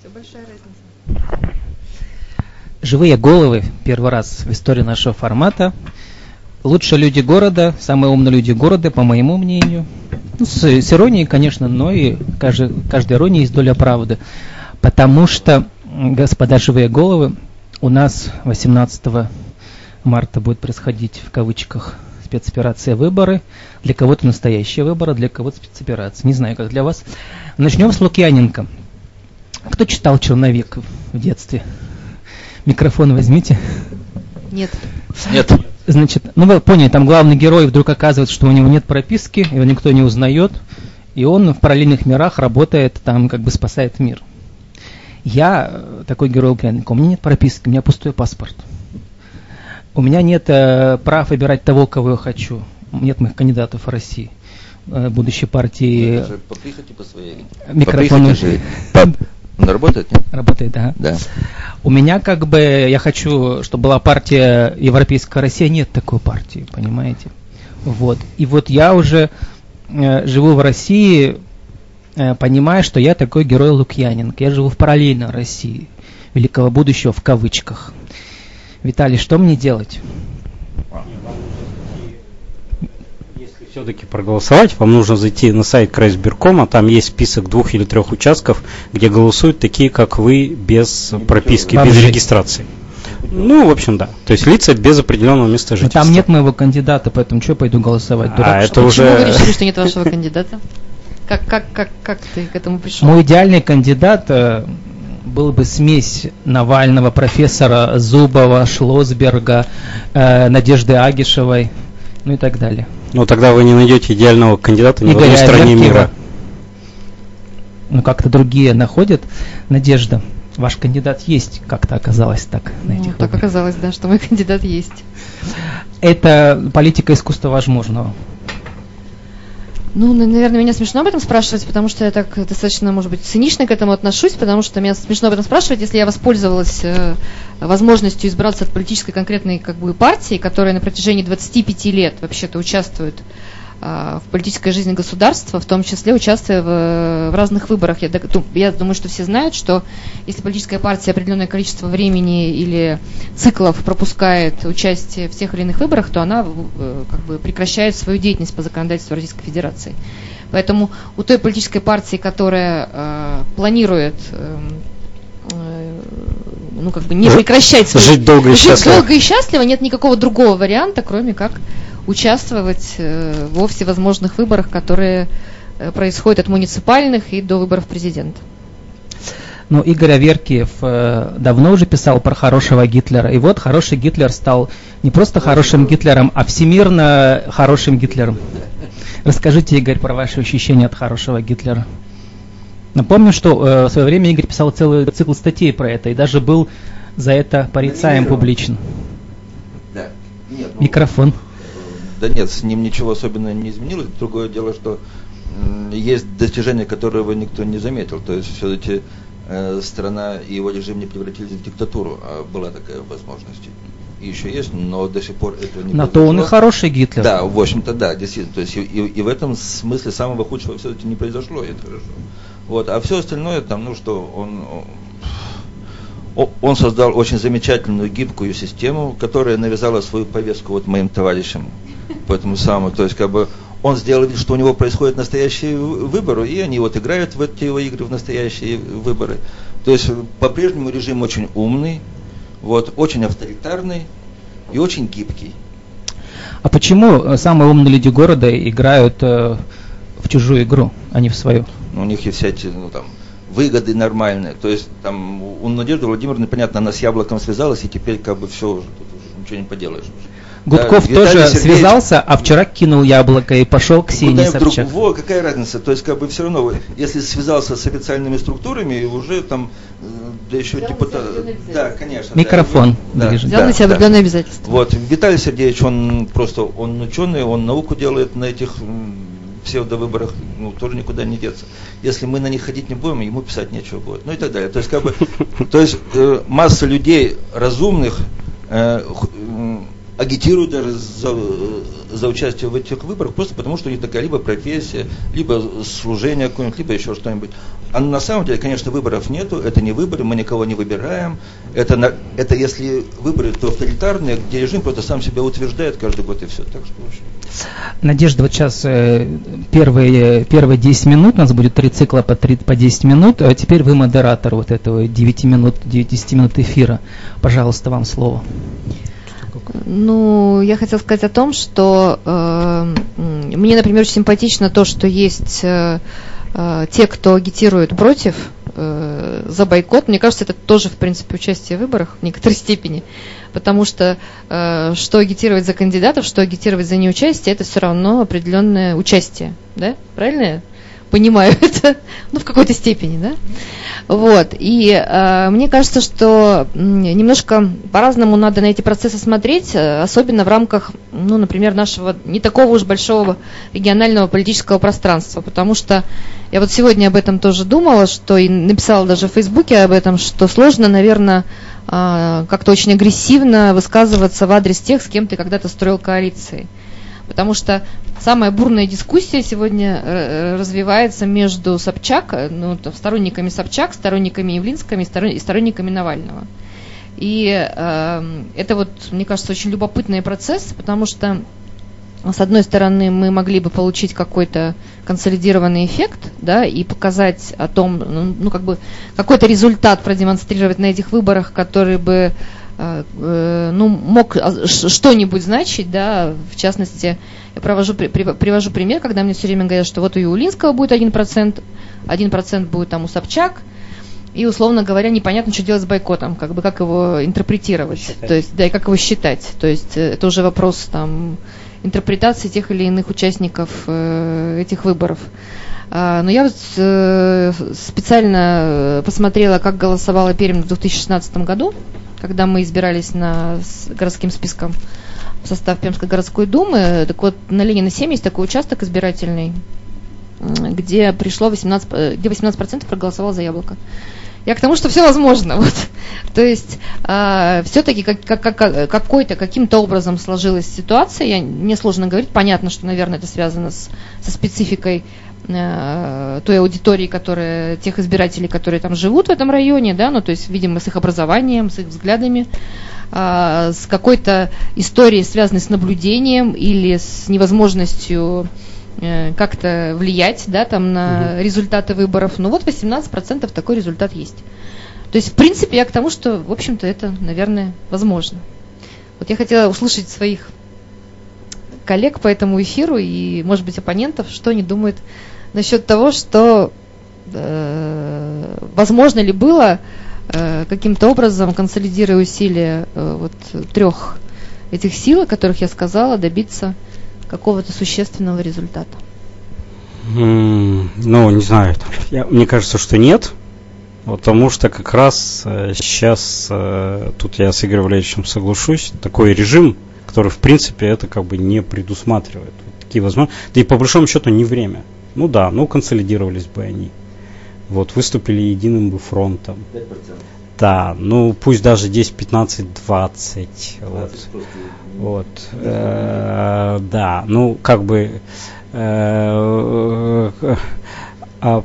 Все большая разница. Живые головы, первый раз в истории нашего формата. Лучшие люди города, самые умные люди города, по моему мнению. Ну, с, с иронией, конечно, но и каждой, каждой иронии есть доля правды. Потому что, господа живые головы, у нас 18 марта будет происходить в кавычках спецоперация выборы. Для кого-то настоящие выборы, для кого-то спецоперация. Не знаю, как для вас. Начнем с Лукьяненко. Кто читал «Черновик» в детстве? Микрофон возьмите. Нет. Нет. Значит, ну вы поняли, там главный герой вдруг оказывается, что у него нет прописки, его никто не узнает, и он в параллельных мирах работает, там как бы спасает мир. Я э, такой герой Лукьяненко, у меня нет прописки, у меня пустой паспорт. У меня нет э, прав выбирать того, кого я хочу. Нет моих кандидатов в России э, будущей партии. Это же по прихоти по своей. Микрофон. По. Он работает, нет? Работает, да. Да. У меня как бы, я хочу, чтобы была партия Европейская Россия, нет такой партии, понимаете? Вот. И вот я уже э, живу в России, э, понимая, что я такой герой Лукьяненко. Я живу в параллельной России, великого будущего в кавычках. Виталий, что мне делать? Все-таки проголосовать, вам нужно зайти на сайт Крайсберкома, там есть список двух или трех участков, где голосуют такие, как вы, без прописки, без регистрации. Ну, в общем, да. То есть лица без определенного места Но жительства. там нет моего кандидата, поэтому что я пойду голосовать? Дурак, А, что это уже- Почему вы решили, что нет вашего кандидата? Как, как, как, как ты к этому пришел? Мой идеальный кандидат э, был бы смесь Навального, профессора Зубова, Шлосберга, э, Надежды Агишевой, ну и так далее. Но тогда вы не найдете идеального кандидата ни в Игоря одной стране Аверкиева. мира. Ну как-то другие находят. Надежда, ваш кандидат есть, как-то оказалось так на Ну, этих так выборах. оказалось, да, что мой кандидат есть. Это политика искусства возможного. Ну, на- наверное, меня смешно об этом спрашивать, потому что я так достаточно, может быть, цинично к этому отношусь, потому что меня смешно об этом спрашивать, если я воспользовалась э, возможностью избраться от политической конкретной как бы, партии, которая на протяжении 25 лет вообще-то участвует в политической жизни государства, в том числе участвуя в, в разных выборах. Я, я думаю, что все знают, что если политическая партия определенное количество времени или циклов пропускает участие в тех или иных выборах, то она э, как бы прекращает свою деятельность по законодательству Российской Федерации. Поэтому у той политической партии, которая э, планирует эм, э, ну, как бы не прекращать жить долго и жить счастливо. долго и счастливо, нет никакого другого варианта, кроме как участвовать э, во всевозможных выборах, которые э, происходят от муниципальных и до выборов президента. Ну, Игорь Аверкиев э, давно уже писал про хорошего Гитлера. И вот хороший Гитлер стал не просто хорошим Гитлером, а всемирно хорошим Гитлером. Расскажите, Игорь, про ваши ощущения от хорошего Гитлера. Напомню, что э, в свое время Игорь писал целый цикл статей про это и даже был за это порицаем публично. Да. Нет, ну, Микрофон. Да нет, с ним ничего особенно не изменилось. Другое дело, что есть достижения, которого никто не заметил. То есть все-таки э, страна и его режим не превратились в диктатуру, а была такая возможность. И еще есть, но до сих пор этого не На то он и произошло. хороший Гитлер. Да, в общем-то, да, действительно. То есть и, и- и в этом смысле самого худшего все-таки не произошло, это хорошо. Вот, а все остальное там, ну что, он, он создал очень замечательную гибкую систему, которая навязала свою повестку вот моим товарищам по этому самому. То есть как бы он сделал вид, что у него происходят настоящие вы- выборы, и они вот играют в эти его игры, в настоящие выборы. То есть по-прежнему режим очень умный, вот, очень авторитарный и очень гибкий. А почему э, самые умные люди города играют э, в чужую игру, а не в свою? Ну, у них есть всякие, ну, там, выгоды нормальные. То есть, там, у Надежды Владимировны, понятно, она с яблоком связалась, и теперь, как бы, все уже, тут уже ничего не поделаешь. уже. Гудков Да, тоже Виталий Сергеевич- связался, а вчера кинул яблоко и пошел к Ксении Куда им вдруг, Собчак. во, какая разница? То есть, как бы, все равно, если связался с официальными структурами, уже там, э, да еще Взял депутат... Да, конечно. Микрофон да, ближе. Взял на себя да. определенные обязательства. Вот, Виталий Сергеевич, он просто, он ученый, он науку делает на этих псевдовыборах, ну, тоже никуда не деться. Если мы на них ходить не будем, ему писать нечего будет. Ну и так далее. То есть, как бы, то есть, э, масса людей разумных, э, агитируют даже за, за участие в этих выборах, просто потому что у них такая либо профессия, либо служение какое-нибудь, либо еще что-нибудь. А на самом деле, конечно, выборов нету, это не выборы, мы никого не выбираем. Это, на, это если выборы, то авторитарные, где режим просто сам себя утверждает каждый год и все. Так что, в общем. Надежда, вот сейчас э, первые, первые 10 минут, у нас будет три цикла по, 3, по 10 минут, а теперь вы модератор вот этого 9 минут, 10 минут эфира. Пожалуйста, вам слово. Ну, я хотела сказать о том, что э, мне, например, очень симпатично то, что есть э, э, те, кто агитирует против э, за бойкот. Мне кажется, это тоже, в принципе, участие в выборах в некоторой степени. Потому что э, что агитировать за кандидатов, что агитировать за неучастие, это все равно определенное участие. Да? Правильно я понимаю это? Ну, в какой-то степени, да? Вот. И э, мне кажется, что немножко по-разному надо на эти процессы смотреть, э, особенно в рамках, ну, например, нашего не такого уж большого регионального политического пространства, потому что я вот сегодня об этом тоже думала, что и написала даже в Фейсбуке об этом, что сложно, наверное, э, как-то очень агрессивно высказываться в адрес тех, с кем ты когда-то строил коалиции. Потому что самая бурная дискуссия сегодня э, развивается между Собчак, ну, сторонниками Собчак, сторонниками Явлинскими и сторонниками Навального. И э, это вот, мне кажется, очень любопытный процесс, потому что с одной стороны, мы могли бы получить какой-то консолидированный эффект, да, и показать о том, ну, ну как бы какой-то результат продемонстрировать на этих выборах, который бы Э, э, ну, мог а, что-нибудь значить, да, в частности, я провожу, при, привожу пример, когда мне все время говорят, что вот у Юлинского будет 1%, 1% будет там у Собчак, и, условно говоря, непонятно, что делать с бойкотом, как бы как его интерпретировать, считать. то есть, да, и как его считать, то есть э, это уже вопрос там интерпретации тех или иных участников э, этих выборов. А, но я вот э, специально посмотрела, как голосовала Пермь в 2016 году, когда мы избирались на, городским списком в состав Пермской городской думы. Так вот, на Ленина 7 есть такой участок избирательный, где пришло 18, э, где 18% проголосовало за яблоко. Я к тому, что все возможно. Вот. То есть э, все-таки как, как, как, какой-то, каким-то образом сложилась ситуация. Я, мне сложно говорить. Понятно, что, наверное, это связано с, со спецификой Э, той аудитории, которая, тех избирателей, которые там живут в этом районе, да, ну, то есть, видимо, с их образованием, с их взглядами, а, с какой-то историей, связанной с наблюдением или с невозможностью э, как-то влиять, да, там на угу. результаты выборов. Ну вот 18% такой результат есть. То есть, в принципе, я к тому, что, в общем-то, это, наверное, возможно. Вот я хотела услышать своих коллег по этому эфиру и, может быть, оппонентов, что они думают насчет того, что э, возможно ли было э, каким-то образом, консолидируя усилия э, вот, трех этих сил, о которых я сказала, добиться какого-то существенного результата? Mm, ну, не знаю. Я, мне кажется, что нет. Потому что как раз э, сейчас, э, тут я с Игорем Валерьевичем соглашусь, такой режим, который в принципе это как бы не предусматривает. Вот такие возможности. Да и по большому счету не время. Ну да, ну консолидировались бы они. Вот, выступили единым бы фронтом. 5%. Да, ну пусть даже 10, 15, 20. 20 вот. вот. Э, да, ну как бы э, а,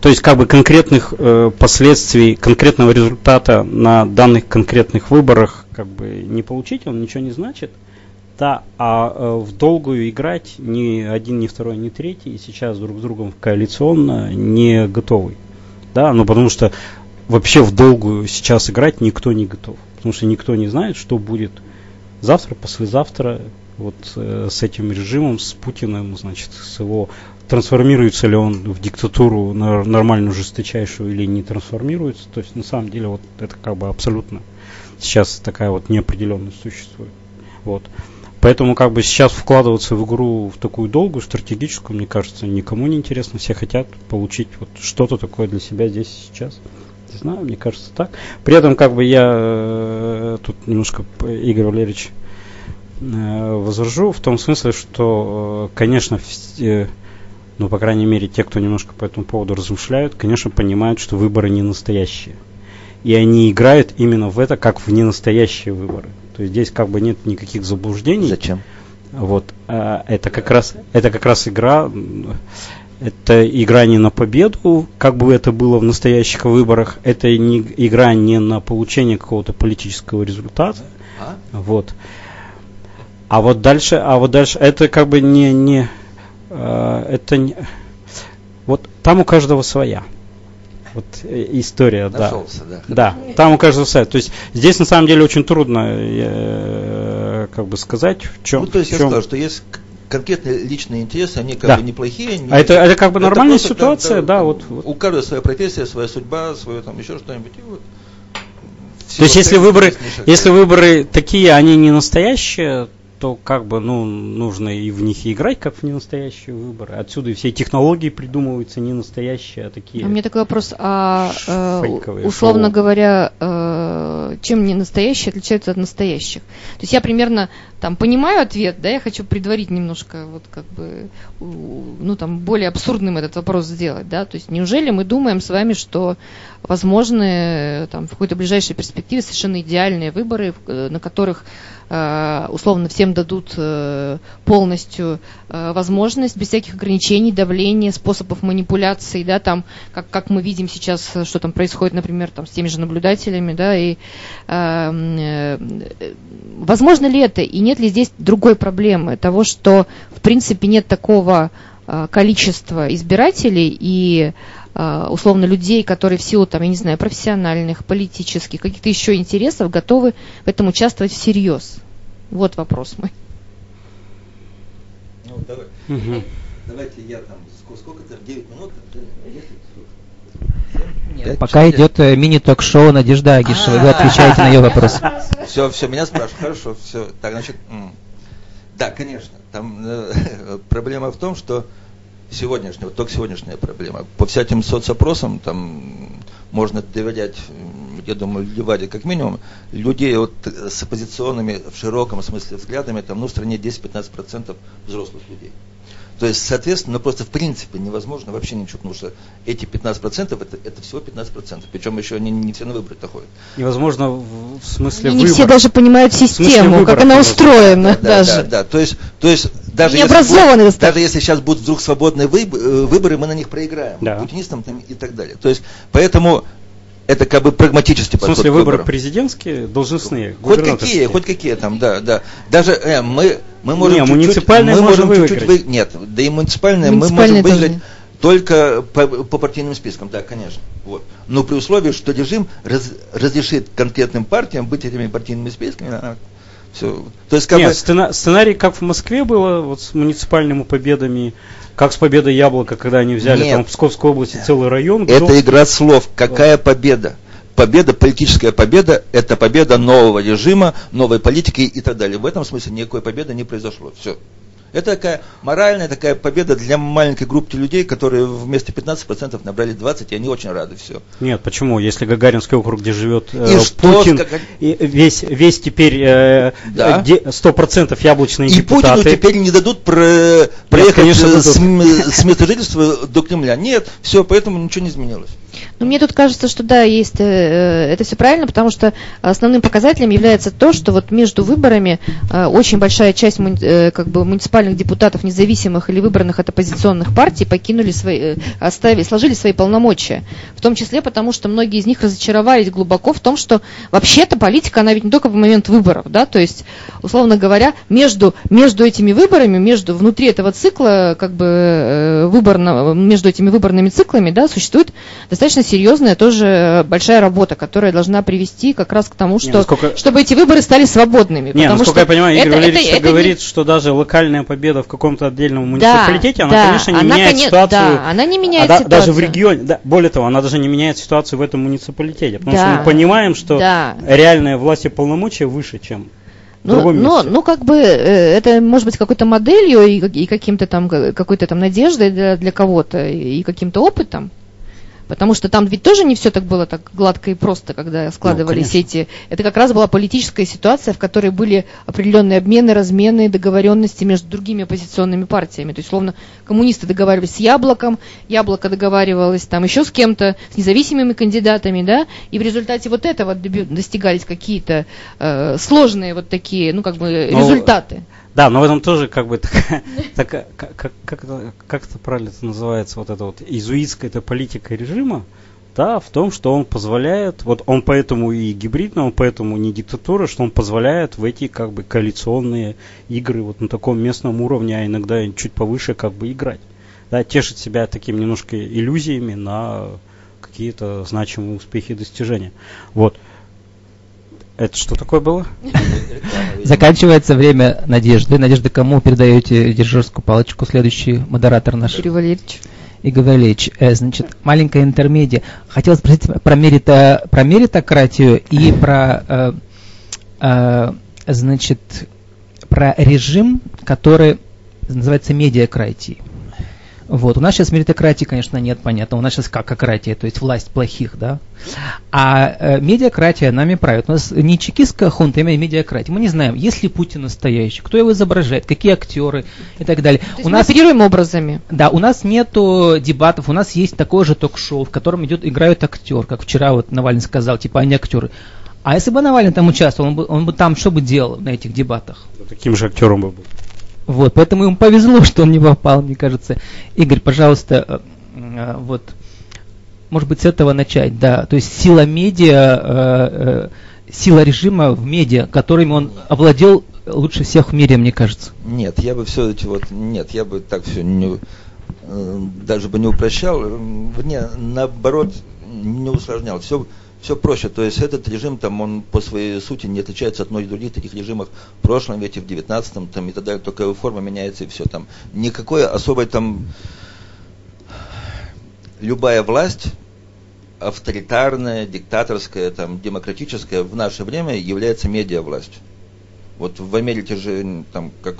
то есть как бы конкретных э, последствий, конкретного результата на данных конкретных выборах как бы не получить, он ничего не значит. Да, а э, в долгую играть ни один, ни второй, ни третий сейчас друг с другом коалиционно не готовы. Да, ну потому что вообще в долгую сейчас играть никто не готов. Потому что никто не знает, что будет завтра, послезавтра, вот э, с этим режимом, с Путиным, значит, с его трансформируется ли он в диктатуру нормальную, жесточайшую или не трансформируется. То есть на самом деле вот это как бы абсолютно сейчас такая вот неопределенность существует. Вот. Поэтому как бы сейчас вкладываться в игру в такую долгую, стратегическую, мне кажется, никому не интересно. Все хотят получить вот что-то такое для себя здесь и сейчас. Не знаю, мне кажется так. При этом как бы я э, тут немножко Игорь Валерьевич э, возражу в том смысле, что, э, конечно, ну, по крайней мере, те, кто немножко по этому поводу размышляют, конечно, понимают, что выборы не настоящие. И они играют именно в это, как в ненастоящие выборы. То есть здесь как бы нет никаких заблуждений. Зачем? Вот, а, это как раз, это как раз игра, это игра не на победу, как бы это было в настоящих выборах, это не, игра не на получение какого-то политического результата, А? вот. А вот дальше, а вот дальше, это как бы не, не, э, это не, вот там у каждого своя. Вот э, история, да. Нашелся, да. Да, там у каждого своя. То есть здесь на самом деле очень трудно, э, как бы сказать, в чем. Ну, то есть в я чем- сказал, что есть конкретные личные интересы, они как Да. бы неплохие. не- А это- это как бы нормальная просто, ситуация, да, вот- вот. У каждого своя профессия, своя судьба, свое там еще что-нибудь. и вот То есть если выборы, если выборы такие, они не настоящие, то как бы, ну, нужно и в них и играть, как в ненастоящие выборы. Отсюда и все технологии придумываются не настоящие, а такие. А у меня такой вопрос, а э, условно шоу. говоря, э, чем не настоящие отличаются от настоящих? То есть я примерно там понимаю ответ, да, я хочу предварить немножко вот как бы ну там более абсурдным этот вопрос сделать, да, то есть неужели мы думаем с вами, что возможны э, там в какой-то ближайшей перспективе совершенно идеальные выборы, э, на которых э, условно всем дадут полностью возможность без всяких ограничений, давления, способов манипуляции, да, там, как, как мы видим сейчас, что там происходит, например, там, с теми же наблюдателями, да, и э, э, возможно ли это, и нет ли здесь другой проблемы, того, что, в принципе, нет такого количества избирателей и условно людей, которые в силу там, я не знаю, профессиональных, политических, каких-то еще интересов готовы в этом участвовать всерьез. Вот вопрос мой. Ну, давай. Мгм. Давайте я там, ск- сколько это, 9 минут? Нет, Пока идет э, мини-ток-шоу Надежда Агишева, вы отвечаете на ее вопрос. Все, все, меня спрашивают. Хорошо, все. Так, значит, да, конечно. Там э, проблема в том, что сегодняшняя, вот только сегодняшняя проблема. По всяким соцопросам там можно доверять, я думаю, Леваде как минимум, людей вот с оппозиционными в широком смысле взглядами, там, ну, в стране 10-15% взрослых людей. То есть, соответственно, ну, просто в принципе невозможно вообще ничего, потому что эти 15% это, это всего 15%, причем еще они не все на выборы-то ходят. Невозможно в, в смысле Они не все выбора. даже понимают систему, как выборов она устроена Да, даже. да, да. То есть, то есть даже, если будет- даже если сейчас будут вдруг свободные э, выборы, мы на них проиграем. Да. Путинистам там и так далее. То есть, поэтому это как бы прагматический В подход смысле к выборы президентские, должностные, Хоть какие, хоть какие там, да, да. Даже э, мы, мы можем Не, чуть-чуть- муниципальные мы можем чуть-чуть выиграть. вы- Нет, да и муниципальные, мы Муниципальные можем тоже выиграть нет. только по, по партийным спискам, да, конечно. Вот. Но при условии, что режим раз- разрешит конкретным партиям быть этими партийными списками, все. То есть как Нет, бы, сцена- сценарий, как в Москве было, вот с муниципальными победами, как с победой Яблока, когда они взяли Нет. там в Псковской области целый район. Это где- игра слов. Какая победа? Победа, политическая победа, это победа нового режима, новой политики и так далее. В этом смысле никакой победы не произошло. Все. Это такая моральная такая победа для маленькой группы людей, которые вместо 15% набрали 20, и они очень рады. Все. Нет, почему? Если Гагаринский округ, где живет э, И что Путин, сказать? и весь, весь теперь э, Да. э, де- 100% яблочные И депутаты. Путину теперь не дадут про- проехать конечно, э, дадут. с, с места жительства до Кремля. Нет, все, поэтому ничего не изменилось. Но мне тут кажется, что да, есть, э, это все правильно, потому что основным показателем является то, что вот между выборами э, очень большая часть муни- э, как бы муниципальных депутатов, независимых или выбранных от оппозиционных партий, покинули свои, э, оставили, сложили свои полномочия. В том числе потому, что многие из них разочаровались глубоко в том, что вообще-то политика, она ведь не только в момент выборов, да, то есть, условно говоря, между, между этими выборами, между, внутри этого цикла, как бы, э, выборно, между этими выборными циклами, да, существует достаточно серьезная тоже э, большая работа, которая должна привести как раз к тому, что, насколько- чтобы эти выборы стали свободными. Не, потому насколько я понимаю, Игорь это- Валерьевич это- это не- говорит, что даже локальная победа в каком-то отдельном Да, муниципалитете, она, да, конечно, не она, меняет коне- ситуацию. да, она не меняет а да- даже в ситуацию. регионе, да, более того, она даже не меняет ситуацию в этом муниципалитете. Потому Да. что мы понимаем, что Да. реальная власть и полномочия выше, чем Ну, другом ну, ну, как бы э, это может быть какой-то моделью и, и каким-то там ка- какой-то там надеждой для, для кого-то и каким-то опытом. Потому что там ведь тоже не все так было так гладко и просто, когда складывались ну, эти... Это как раз была политическая ситуация, в которой были определенные обмены, размены, договоренности между другими оппозиционными партиями. То есть, словно коммунисты договаривались с Яблоком, Яблоко договаривалось там еще с кем-то, с независимыми кандидатами, да, и в результате вот этого достигались какие-то э, сложные вот такие, ну, как бы, ну, результаты. Да, но в этом тоже как бы такая, такая как, как, как, это, правильно это называется, вот эта вот изуитская это политика режима, да, в том, что он позволяет, вот он поэтому и гибридный, он поэтому не диктатура, что он позволяет в эти как бы коалиционные игры вот на таком местном уровне, а иногда чуть повыше как бы играть. Да, тешит себя такими немножко иллюзиями на какие-то значимые успехи и достижения. Вот. Это что такое было? Заканчивается время Надежды. Надежда, кому передаете дирижерскую палочку? Следующий модератор наш. Игорь Валерьевич. Игорь Валерьевич, э, значит, маленькая интермедия. Хотел спросить про, мерито, про меритократию и про, э, э, значит, про режим, который называется медиакратией. Вот. У нас сейчас меритократии, конечно, нет, понятно. У нас сейчас как акратия, то есть власть плохих, да. А э, медиакратия нами правит. У нас не чекистская хунта, а медиакратия. Мы не знаем, есть ли Путин настоящий, кто его изображает, какие актеры и так далее. То у нас оперируем образами. Да, у нас нету дебатов, у нас есть такое же ток-шоу, в котором идет, играют актер, как вчера вот Навальный сказал, типа они актеры. А если бы Навальный там участвовал, он бы, он бы там что бы делал на этих дебатах? Таким же актером бы был. Вот, поэтому ему повезло, что он не попал, мне кажется. Игорь, пожалуйста, э, э, вот, может быть, с этого начать, да. То есть сила медиа, э, сила режима в медиа, которыми он овладел лучше всех в мире, мне кажется. Нет, я бы все-таки вот, нет, я бы так все не, даже бы не упрощал, не, наоборот, не усложнял. Все, все проще. То есть этот режим, там, он по своей сути не отличается от многих других таких режимов в прошлом веке, в 19 там, и так далее. Только форма меняется и все там. Никакой особой там... Любая власть, авторитарная, диктаторская, там, демократическая в наше время является медиа-властью. Вот в Америке же там как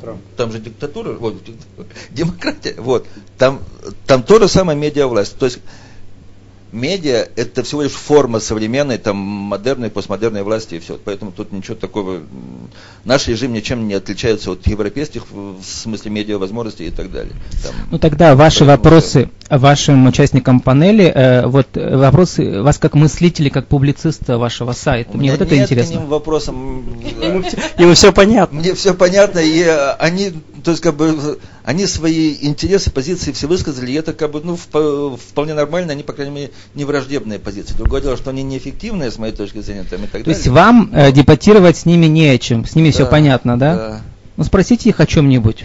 Трамп. там же диктатура, вот, демократия, вот там там то же самое медиа-власть. То есть медиа – это всего лишь форма современной, там, модерной, постмодерной власти и все. Поэтому тут ничего такого... Наш режим ничем не отличается от европейских в смысле медиа возможностей и так далее. Там, ну тогда ваши вопросы да. вашим участникам панели, э, вот э, вопросы вас как мыслителя, как публициста вашего сайта. Мне вот это нет интересно. К ним вопросам... Ему все понятно. Мне все понятно, и они, то есть как бы, они свои интересы, позиции все высказали, и это как бы, ну, вполне нормально, они, по крайней мере, не враждебные позиции. Другое дело, что они неэффективные, с моей точки зрения, там, и так То далее. То есть вам э, дебатировать с ними не о чем, с ними да, все понятно, да? Да. Ну, спросите их о чем-нибудь.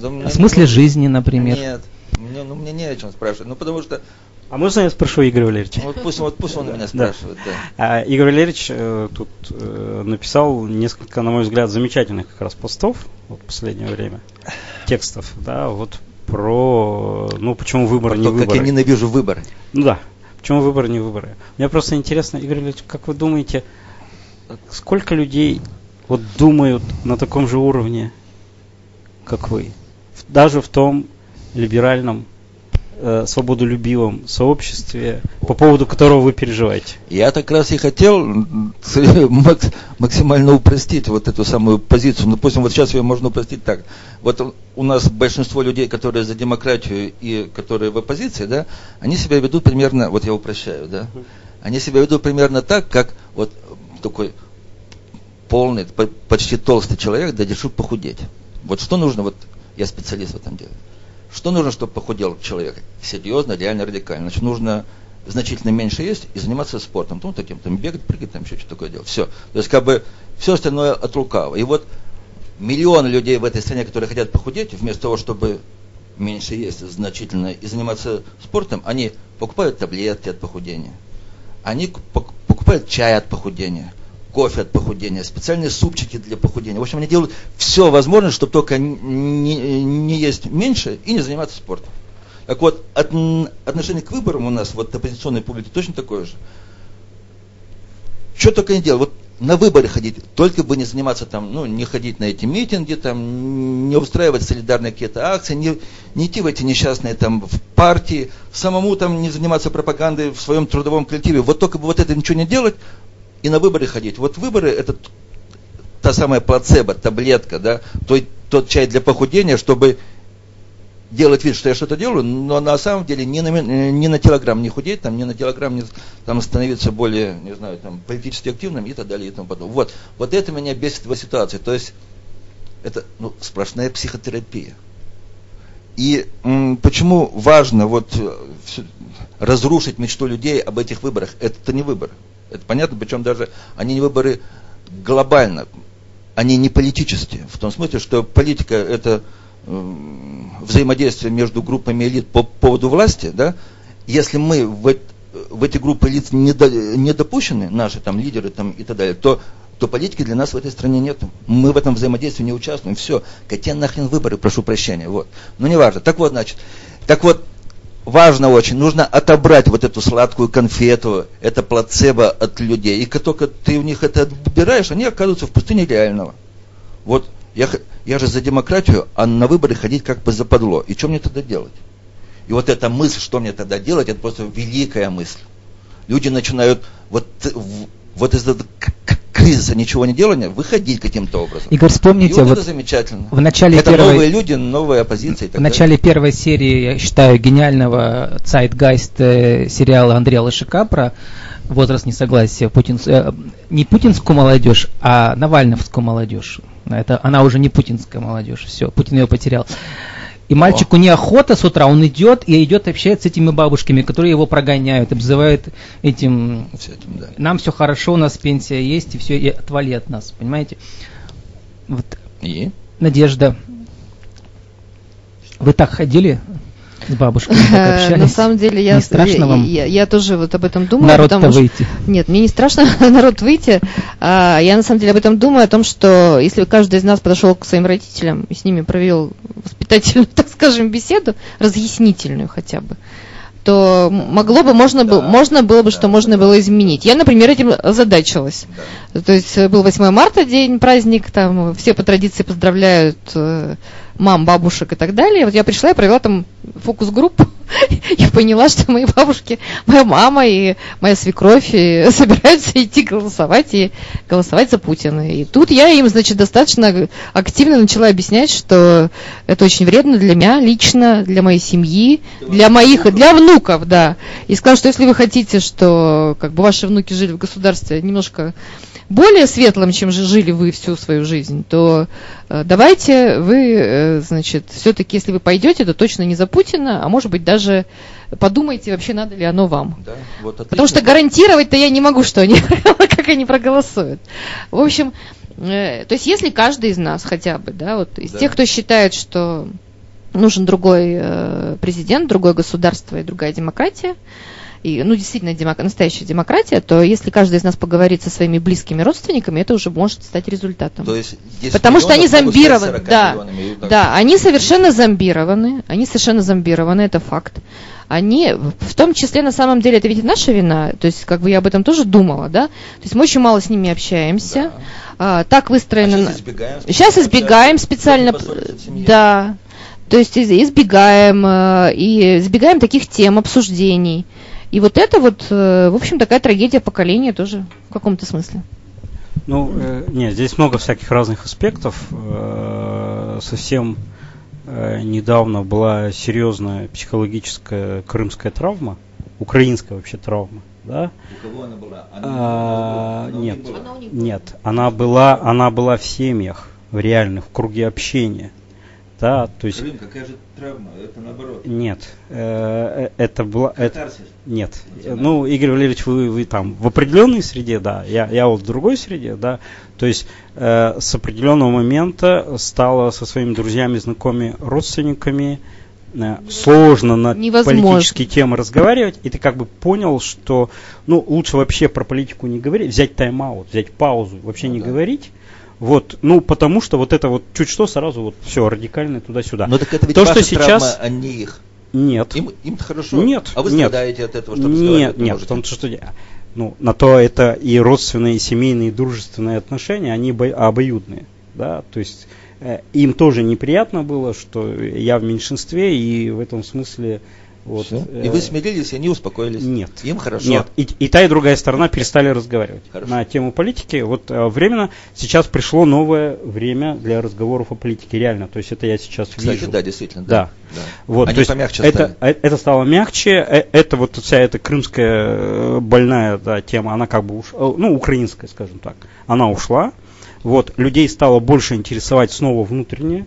Да, о смысле не, жизни, например. Нет, мне, ну, мне не о чем спрашивать. Ну, потому что а можно я спрошу Игоря Валерьевича? Вот пусть, вот пусть он меня спрашивает, да. да. А, Игорь Валерьевич э, тут э, написал несколько, на мой взгляд, замечательных как раз постов вот, в последнее время, текстов, да, вот про, ну, почему выборы про не то, выборы. как я ненавижу выборы. Ну да, почему выборы не выборы. Мне просто интересно, Игорь Валерьевич, как вы думаете, сколько людей вот думают на таком же уровне, как вы? Даже в том либеральном э, свободолюбивом сообществе, по поводу которого вы переживаете? Я так раз и хотел максимально упростить вот эту самую позицию. Ну, допустим, вот сейчас ее можно упростить так. Вот у нас большинство людей, которые за демократию и которые в оппозиции, да, они себя ведут примерно, вот я упрощаю, да, они себя ведут примерно так, как вот такой полный, почти толстый человек, да, решил похудеть. Вот что нужно, вот я специалист в этом деле. Что нужно, чтобы похудел человек? Серьезно, реально, радикально. Значит, нужно значительно меньше есть и заниматься спортом. Ну, таким, там, бегать, прыгать, там, еще что-то такое делать. Все. То есть, как бы, все остальное от лукава. И вот миллионы людей в этой стране, которые хотят похудеть, вместо того, чтобы меньше есть значительно и заниматься спортом, они покупают таблетки от похудения. Они покупают чай от похудения кофе от похудения, специальные супчики для похудения. В общем, они делают все возможное, чтобы только не, не есть меньше и не заниматься спортом. Так вот, от, отношение к выборам у нас, вот оппозиционной публики, точно такое же. Что только не делают. Вот на выборы ходить, только бы не заниматься там, ну, не ходить на эти митинги, там, не устраивать солидарные какие-то акции, не, не идти в эти несчастные там в партии, самому там не заниматься пропагандой в своем трудовом коллективе. Вот только бы вот это ничего не делать и на выборы ходить. Вот выборы это та самая плацебо, таблетка, да, тот, тот чай для похудения, чтобы делать вид, что я что-то делаю, но на самом деле ни на, ни на килограмм не худеть, там, ни на килограмм не там, становиться более, не знаю, там, политически активным и так далее и тому подобное. Вот, вот это меня бесит в ситуации. То есть это ну, сплошная психотерапия. И м, почему важно вот все, разрушить мечту людей об этих выборах? Это не выборы. Это понятно, причем даже они не выборы глобально, они не политические. В том смысле, что политика это взаимодействие между группами элит по поводу власти, да, если мы в, в эти группы лиц не, до, не допущены, наши там лидеры там, и так далее, то, то политики для нас в этой стране нет. Мы в этом взаимодействии не участвуем. Все. Какие нахрен выборы, прошу прощения. Вот. Но не важно. Так вот, значит, так вот, важно очень, нужно отобрать вот эту сладкую конфету, это плацебо от людей. И как только ты у них это отбираешь, они оказываются в пустыне реального. Вот я, я же за демократию, а на выборы ходить как бы западло. И что мне тогда делать? И вот эта мысль, что мне тогда делать, это просто великая мысль. Люди начинают вот, вот из этого кризиса ничего не делания выходить каким-то образом. Игорь, вспомните, и вот, вот это замечательно. В начале это первой, новые люди, новая оппозиция. в начале далее. первой серии, я считаю, гениального Zeitgeist э, сериала Андрея Лошака про возраст несогласия Путин, э, не путинскую молодежь, а навальновскую молодежь. Это она уже не путинская молодежь. Все, Путин ее потерял. И мальчику О. неохота с утра, он идет и идет общается с этими бабушками, которые его прогоняют, обзывают этим, этим да. нам все хорошо, у нас пенсия есть, и все, и отвали от нас, понимаете? Вот. И? Надежда. Вы так ходили с бабушкой так общались? На самом деле я, не страшно вам я, я тоже вот об этом думаю. Народ-то выйти. Нет, мне не страшно народ выйти. А, я на самом деле об этом думаю, о том, что если каждый из нас подошел к своим родителям и с ними провел воспитательную, так скажем, беседу, разъяснительную хотя бы, то могло бы, можно, да, бы, можно было бы, да, что можно да. было изменить. Я, например, этим озадачилась. Да. То есть был 8 марта, день, праздник, там все по традиции поздравляют э, мам, бабушек и так далее. Вот я пришла и провела там фокус-группу. Я поняла, что мои бабушки, моя мама и моя свекровь и собираются идти голосовать и голосовать за Путина. И тут я им, значит, достаточно активно начала объяснять, что это очень вредно для меня лично, для моей семьи, для моих, для внуков, да. И сказала, что если вы хотите, что как бы ваши внуки жили в государстве немножко более светлым, чем же жили вы всю свою жизнь, то э, давайте вы, э, значит, все-таки, если вы пойдете, то точно не за Путина, а может быть даже подумайте, вообще надо ли оно вам. Да, вот Потому что гарантировать-то я не могу, что они, как они проголосуют. В общем, э, то есть если каждый из нас хотя бы, да, вот из да. тех, кто считает, что нужен другой э, президент, другое государство и другая демократия, и, ну, действительно, демок... настоящая демократия, то если каждый из нас поговорит со своими близкими родственниками, это уже может стать результатом. То есть Потому что они зомбированы. Да, да, они совершенно зомбированы. Они совершенно зомбированы, это факт. Они, в том числе, на самом деле, это ведь наша вина. То есть, как бы я об этом тоже думала, да. То есть мы очень мало с ними общаемся. Да. А, так выстроено. А сейчас избегаем. Сейчас избегаем специально. Да. То есть избегаем э, и избегаем таких тем, обсуждений. И вот это вот, э, в общем, такая трагедия поколения тоже в каком-то смысле. Ну, э, нет, здесь много всяких разных аспектов. Э, совсем э, недавно была серьезная психологическая крымская травма, украинская вообще травма, да? У кого она была? Она, а, она нет, была? нет, она была, она была в семьях, в реальных, в круге общения. Да, то есть... Крым, какая же травма? Это наоборот. Нет, э, э это было... Это, нет. Ну, Игорь Валерьевич, вы, вы там в определенной среде, да, я, я вот в другой среде, да. То есть э, с определенного момента стало со своими друзьями, знакомыми, родственниками э, сложно на Невозможно. политические темы разговаривать, и ты как бы понял, что ну лучше вообще про политику не говорить, взять тайм-аут, взять паузу, вообще ну, не да. говорить, вот, ну, потому что вот это вот чуть что сразу вот все радикально туда-сюда. Но так это ведь То, что сейчас... травма, а не их. Нет. Им, им хорошо. Нет. А вы нет. страдаете от этого, что Нет, нет, потому что, что ну, на то это и родственные, и семейные, и дружественные отношения, они обоюдные, да, то есть э, им тоже неприятно было, что я в меньшинстве, и в этом смысле вот. Все. И вы смирились, и они успокоились? Нет. Им хорошо? Нет. И, и та, и другая сторона перестали разговаривать хорошо. на тему политики. Вот э, временно сейчас пришло новое время для разговоров о политике, реально. То есть это я сейчас Кстати, вижу. да, действительно. Да. да. Вот, они то есть помягче это, стали. это стало мягче. Э, это вот вся эта крымская э, больная да, тема, она как бы ушла, ну, украинская, скажем так, она ушла. Вот, людей стало больше интересовать снова внутреннее,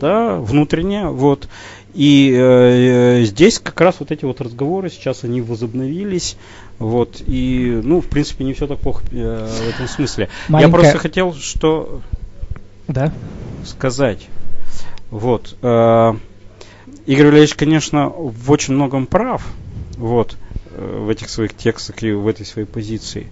да, внутреннее, вот. И э, э, здесь как раз вот эти вот разговоры сейчас они возобновились, вот. И, ну, в принципе, не все так плохо э, в этом смысле. Маленькая... Я просто хотел что да? сказать. Вот. Э, Игорь Валерьевич, конечно, в очень многом прав, вот, э, в этих своих текстах и в этой своей позиции.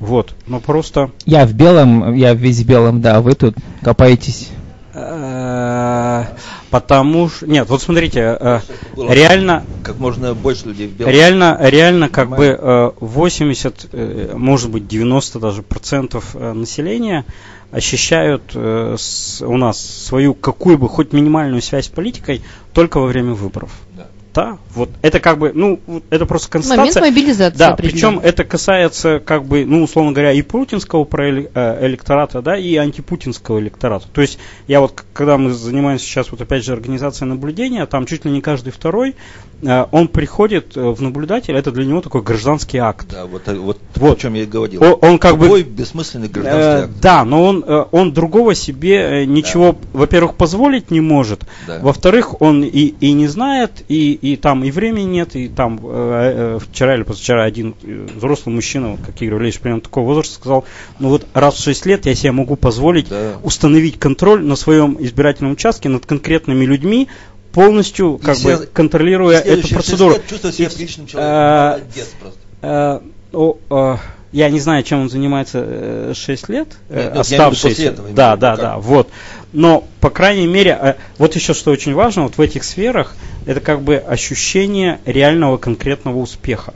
Вот. Но просто... Я в белом, я весь в белом, да, вы тут копаетесь. Э, потому что... Нет, вот смотрите, э, реально... Как можно больше людей в белом. Реально, реально как бы 80, э, может быть 90 даже процентов населения ощущают у нас свою какую бы хоть минимальную связь с политикой только во время выборов. Да да, вот это как бы, ну, это просто констатация. Момент мобилизации. Да, причем это касается, как бы, ну, условно говоря, и путинского э, электората, да, и антипутинского электората. То есть, я вот, когда мы занимаемся сейчас, вот опять же, организацией наблюдения, там чуть ли не каждый второй, э, он приходит э, в наблюдатель, это для него такой гражданский акт. Да, вот, вот, вот. о чем я и говорил. Он, он как Какой бы... бессмысленный гражданский акт. Да, но он, он другого себе ничего, да. во-первых, позволить не может, да. во-вторых, он и, и не знает, и, и там и времени нет, и там э, э, вчера или позавчера один э, взрослый мужчина, как Игорь Валерьевич, примерно такого возраста, сказал, ну вот раз в 6 лет я себе могу позволить да. установить контроль на своем избирательном участке над конкретными людьми, полностью как бы контролируя эту процедуру. Чувствую себя приличным человеком. Молодец просто. О, я не знаю, чем он занимается 6 лет, Нет, оставшиеся. Этого, да, да, да, вот. Но, по крайней мере, вот еще что очень важно, вот в этих сферах, это как бы ощущение реального конкретного успеха.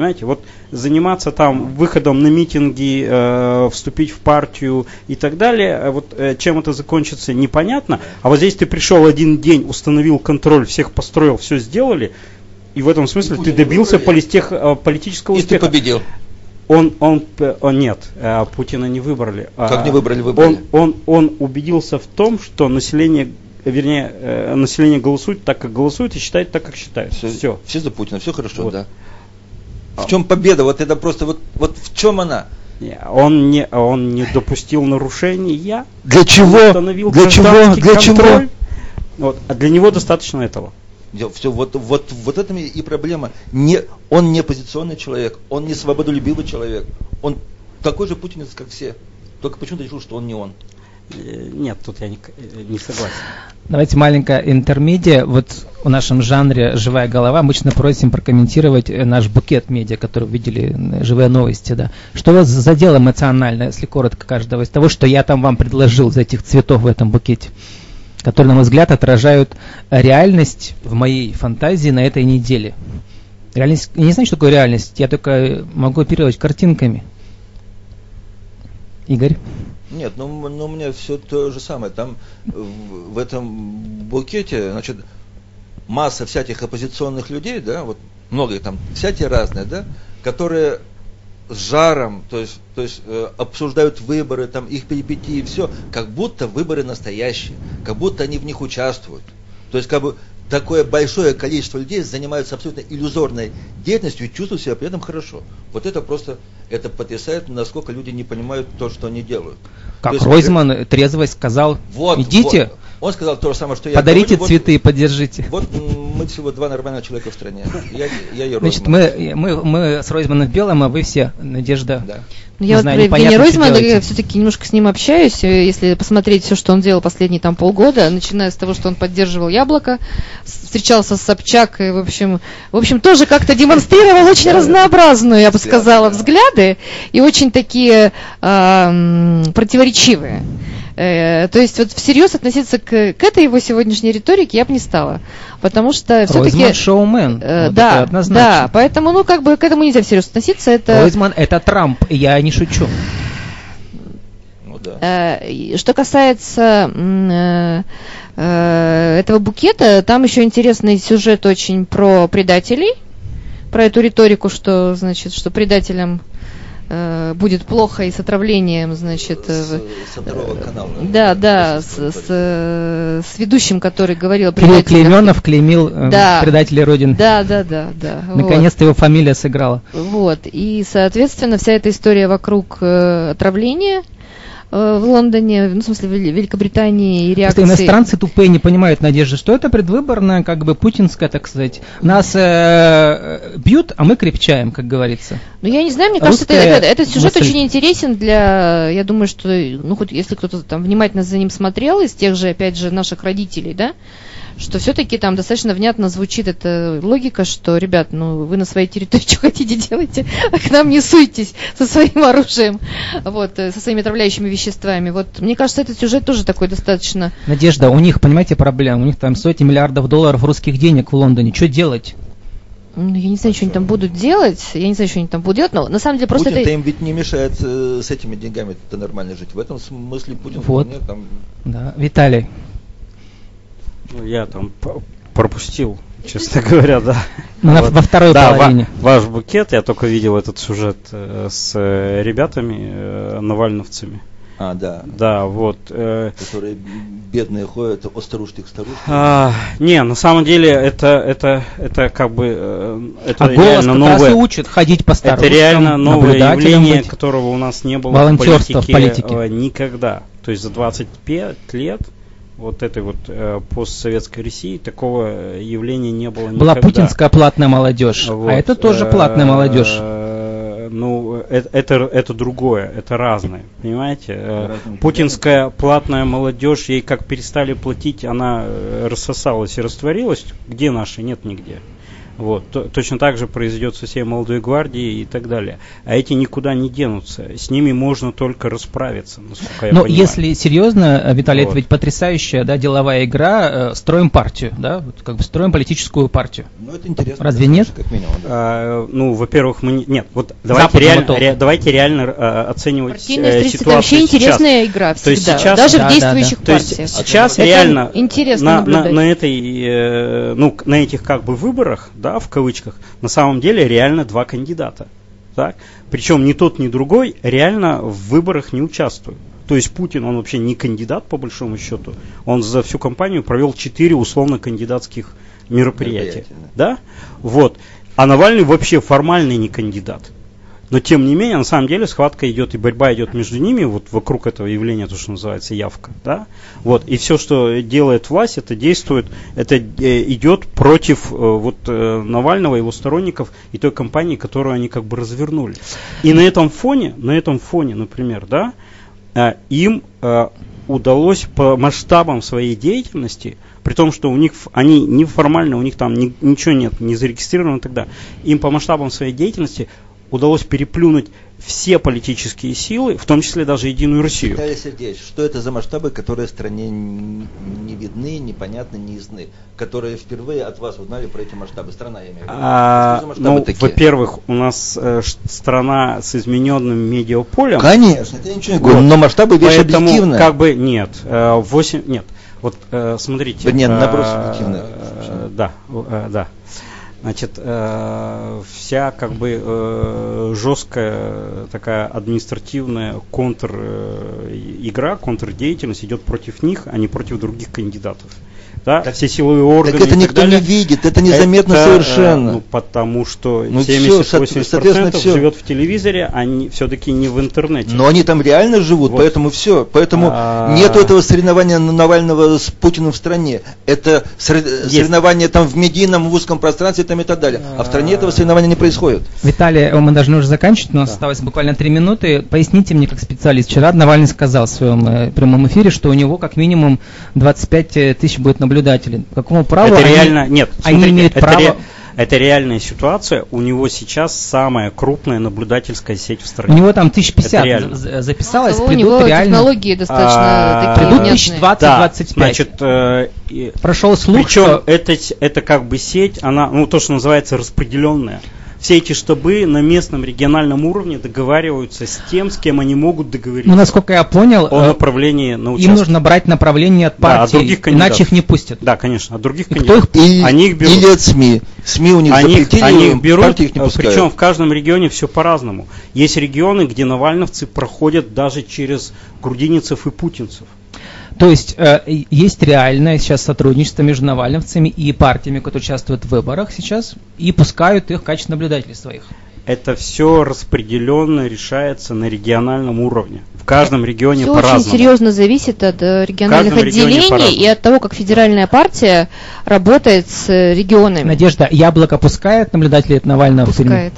Понимаете, вот заниматься там выходом на митинги, э, вступить в партию и так далее, э, вот э, чем это закончится, непонятно. А вот здесь ты пришел один день, установил контроль, всех построил, все сделали, и в этом смысле и ты добился политех, э, политического и успеха. И ты победил. Он, он, он нет, э, Путина не выбрали. Как не выбрали, выбрали? Он, он, он убедился в том, что население вернее, э, население голосует так, как голосует, и считает так, как считает. Все. Все, все за Путина, все хорошо, вот. да. В чем победа? Вот это просто, вот, вот в чем она? Он не, он не допустил нарушений, я Для чего? Для чего? Для контроль. чего? Вот, а для него достаточно этого. Все, вот, вот, вот это и проблема. Не, он не оппозиционный человек, он не свободолюбивый человек. Он такой же путинец, как все. Только почему-то решил, что он не он. Э, нет, тут я не, не согласен. Давайте маленькая интермедиа. Вот в нашем жанре «Живая голова» обычно просим прокомментировать э, наш букет медиа, который видели, э, «Живые новости». Да. Что вас задело эмоционально, если коротко, каждого из того, что я там вам предложил из этих цветов в этом букете? Которые, на мой взгляд, отражают реальность в моей фантазии на этой неделе. Реальность, я не знаю, что такое реальность, я только могу оперировать картинками. Игорь? Нет, ну, ну у меня все то же самое. Там в, в этом букете, значит, масса всяких оппозиционных людей, да, вот много там, всякие разные, да, которые с жаром, то есть, то есть э, обсуждают выборы, там их перипетии, все, как будто выборы настоящие, как будто они в них участвуют. То есть как бы такое большое количество людей занимаются абсолютно иллюзорной деятельностью и чувствуют себя при этом хорошо. Вот это просто, это потрясает, насколько люди не понимают то, что они делают. Как есть, Ройзман трезво сказал, вот, идите, вот. Он сказал то же самое, что я Подарите говорю, цветы, вот, поддержите. Вот мы всего два нормальных человека в стране. Я, я и Значит, мы, мы, мы с Ройзманом в белом, а вы все Надежда. Да. Ну, я знаю, вот про Евгения Ройзмана все-таки немножко с ним общаюсь. Э, если посмотреть все, что он делал последние там полгода, начиная с того, что он поддерживал Яблоко, встречался с Собчак, и, в общем, в общем, тоже как-то демонстрировал очень разнообразную, я бы сказала, взгляды, и очень такие э, противоречивые. Э, то есть вот всерьез относиться к, к этой его сегодняшней риторике я бы не стала. Потому что все-таки... Ройзман шоумен. Э, Вот да, это однозначно. да, поэтому, ну, как бы к этому нельзя всерьез относиться. Это, Ройзман это Трамп, я не шучу. Ну да. Э, Что касается э, э, этого букета, там еще интересный сюжет очень про предателей, про эту риторику, что значит, что предателям э, будет плохо и с отравлением, значит. э, С, второго канала. да, да, с, С- с, э, с ведущим, который говорил Кирилл. Клейменов клеймил э, Да. предателей Родины. Да, да, да, да. вот. Наконец-то его фамилия сыграла. Вот, и, соответственно, вся эта история вокруг э, отравления э, в Лондоне, ну, в смысле, в Вели- Великобритании и Просто реакции... иностранцы тупые не понимают, Надежда, что это предвыборная, как бы путинская, так сказать. Нас э, бьют, а мы крепчаем, как говорится. Ну, я не знаю, мне кажется, это- это- этот сюжет мысль. очень интересен для, я думаю, что, ну, хоть если кто-то там внимательно за ним смотрел, из тех же, опять же, наших родителей, да, что все-таки там достаточно внятно звучит эта логика, что, ребят, ну, вы на своей территории что хотите делайте, а к нам не суйтесь со своим оружием, вот, э, со своими отравляющими веществами. Вот, мне кажется, этот сюжет тоже такой достаточно Надежда, у них, понимаете, проблема. У них там сотни миллиардов долларов русских денег в Лондоне. Что делать? Ну, я не знаю, что они там будут делать. Я не знаю, что они там будут делать, но на самом деле просто Путин-то это... им ведь не мешает э, с этими деньгами это нормально жить. В этом смысле Путин Вот. вполне там Да. Виталий, Ну, я там пропустил, честно говоря, да. ну, на- Вот. во второй да, ва- половине. ваш букет, я только видел этот сюжет э, с э, ребятами, э, навальновцами. А, да. Да, вот. э, Которые бедные ходят от старушки к старушке. а, не, на самом деле это это это как бы э, это А голос реально как раз и новое. учит ходить по Это старушкам, реально новое явление, быть. которого у нас не было в в политике, политике. э, никогда. То есть за 25 лет вот этой вот э, постсоветской России такого э, явления не было Была никогда. путинская платная молодежь, Вот, а это тоже э, платная молодежь. э, Ну, э- это, это другое, это разное, понимаете? Разные Путинская платная молодежь, ей как перестали платить, она рассосалась и растворилась. Где наши? Нет нигде. Вот. То- точно так же произойдет со всей молодой гвардией и так далее. А эти никуда не денутся. С ними можно только расправиться, насколько я Но понимаю. если серьезно, Виталий, это Вот. ведь потрясающая да, деловая игра, э, строим партию, да, вот как бы строим политическую партию. Ну, это интересно. Разве нет? Как минимум, да. А, ну, во-первых, мы не... нет, вот давайте Западного реально, ре- давайте реально э, оценивать Партийная э, строительство это ситуацию вообще сейчас. интересная игра То есть всегда, сейчас- даже Да, в да, действующих То есть партиях. сейчас Это реально интересно на, на, наблюдать. на этой, э, ну, на этих как бы выборах, да, в кавычках, на самом деле реально два кандидата. Так? Причем ни тот, ни другой реально в выборах не участвуют. То есть Путин, он вообще не кандидат по большому счету. Он за всю кампанию провел четыре условно кандидатских мероприятия. Мероприятия, Да? Вот. А Навальный вообще формальный не кандидат. Но тем не менее, на самом деле, схватка идет и борьба идет между ними, вот вокруг этого явления, то, что называется явка, да, вот, и все, что делает власть, это действует, это э, идет против э, вот э, Навального, его сторонников и той кампании, которую они как бы развернули. И на этом фоне, на этом фоне, например, да, им удалось по масштабам своей деятельности, при том, что у них они неформально, у них там ни- ничего нет, не зарегистрировано тогда, им по масштабам своей деятельности удалось переплюнуть все политические силы, в том числе даже Единую Россию. Виталий Сергеевич, что это за масштабы, которые стране не видны, непонятны, не ясны, которые впервые от вас узнали про эти масштабы? Страна, я имею в виду. А, ну, такие? во-первых, у нас э, страна с измененным медиаполем. Конечно, это я ничего не говорю, Вот. но масштабы вещь Поэтому, объективная. как бы, нет, э, 8, нет, вот э, смотрите. Да нет, э, наброс объективный. э, Да, э, да. Значит, э, вся как бы э, жесткая такая административная контр э, игра, контрдеятельность идет против них, а не против других кандидатов. Да? Все силовые органы. Так это и никто далее. не видит, это незаметно Это, совершенно. э, ну, потому что Ну, всё, со- 70-80% соответственно, всё. живет в телевизоре, а все-таки не в интернете. Но они там реально живут, Вот. поэтому все. Поэтому А. нет этого соревнования Навального с Путиным в стране. Это сор- соревнование там в медийном в узком пространстве там и так далее. А в стране этого соревнования не происходит. Виталий, э, мы должны уже заканчивать, у нас Да. осталось буквально три минуты. Поясните мне, как специалист. Вчера Навальный сказал в своем э, прямом эфире, что у него как минимум 25 тысяч будет наблюдателей. По какому праву это они- реально нет. они смотрите, имеют это, право- ре- Это реальная ситуация. У него сейчас самая крупная наблюдательская сеть в У стране. него там Это 1050 реально. за- записалось, у придут него реально. технологии достаточно А, такие Придут внятные. 1020-25. значит, э, Прошел слух, Причем что это, это как бы сеть, она, ну, то, что называется распределенная. Все эти штабы на местном региональном уровне договариваются с тем, с кем они могут договориться ну, насколько я понял, о э, направлении на им участок. нужно брать направление от Да, от партии, других кандидатов. иначе их не пустят. Да, конечно, от других И кто кандидатов. Или, Они их берут. или от СМИ. СМИ у них Они, их- запретили, они их берут, партии их не э, пускают. причем в каждом регионе все по-разному. Есть регионы, где навальновцы проходят даже через грудинцев и путинцев. То есть э, есть реальное сейчас сотрудничество между навальновцами и партиями, которые участвуют в выборах сейчас, и пускают их в качестве наблюдателей своих. Это все распределенно решается на региональном уровне. В каждом регионе Все очень по-разному. серьезно зависит от э, региональных отделений и от того, как федеральная партия работает с э, регионами. Надежда, яблоко пускает наблюдателей от Навального в тюрьму? Пускает.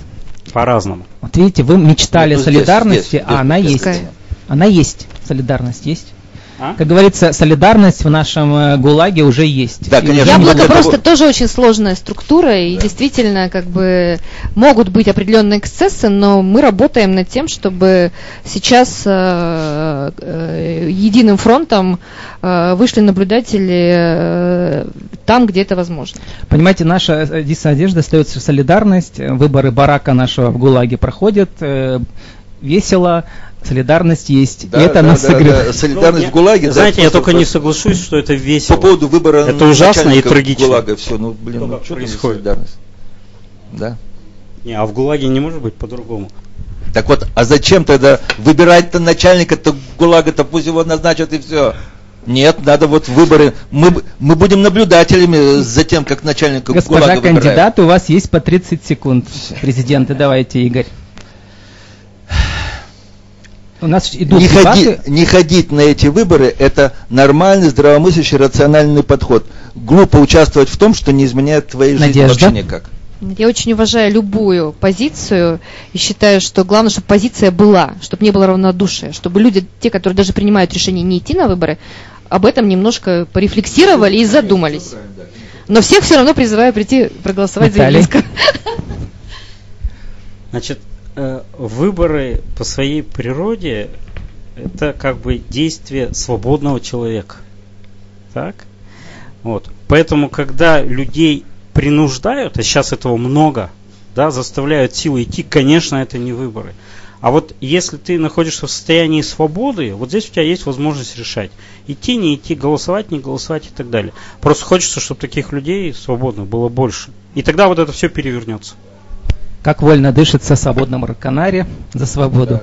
По-разному. Вот видите, вы мечтали Ну, о здесь, солидарности, здесь, а здесь она есть. пускает. Она есть. Солидарность есть. А? Как говорится, солидарность в нашем э, ГУЛАГе уже есть. Да, конечно. Яблоко просто того- тоже очень сложная структура, и действительно, как бы, могут быть определенные эксцессы, но мы работаем над тем, чтобы сейчас э, э, единым фронтом э, вышли наблюдатели э, там, где это возможно. Понимаете, наша э, единственная надежда остается солидарность. Выборы барака нашего в ГУЛАГе проходят. э, Весело, солидарность есть. Да, и это да, нас да, согревает. да, солидарность Ну, в ГУЛАге. да, Знаете, я просто- только не просто соглашусь, что это весело. По поводу выбора Это ужасно и трагично. ГУЛАга все, ну, блин, ну, как что происходит? солидарность? Да. Не, а в ГУЛАГе не может быть по-другому. Так вот, а зачем тогда выбирать-то начальника-то ГУЛАга-то, пусть его назначат и все. Нет, надо вот выборы. Мы, мы будем наблюдателями за тем, как начальника Господа ГУЛАга выбирают. кандидаты, у вас есть по 30 секунд. Президенты, давайте, Игорь. У нас идут Не, дебаты. ходи- не ходить на эти выборы – это нормальный, здравомыслящий, рациональный подход. Глупо участвовать в том, что не изменяет твоей жизни Надежда? вообще никак. Я очень уважаю любую позицию и считаю, что главное, чтобы позиция была, чтобы не было равнодушия, чтобы люди, те, которые даже принимают решение не идти на выборы, об этом немножко порефлексировали и задумались. Но всех все равно призываю прийти проголосовать Наталья? за Явлинска. Значит, выборы по своей природе это как бы действие свободного человека. Так? Вот. Поэтому, когда людей принуждают, а сейчас этого много, да, заставляют силой идти, конечно, это не выборы. А вот если ты находишься в состоянии свободы, вот здесь у тебя есть возможность решать. Идти, не идти, голосовать, не голосовать и так далее. Просто хочется, чтобы таких людей свободно было больше. И тогда вот это все перевернется. Как вольно дышится свободном Раканаре за свободу.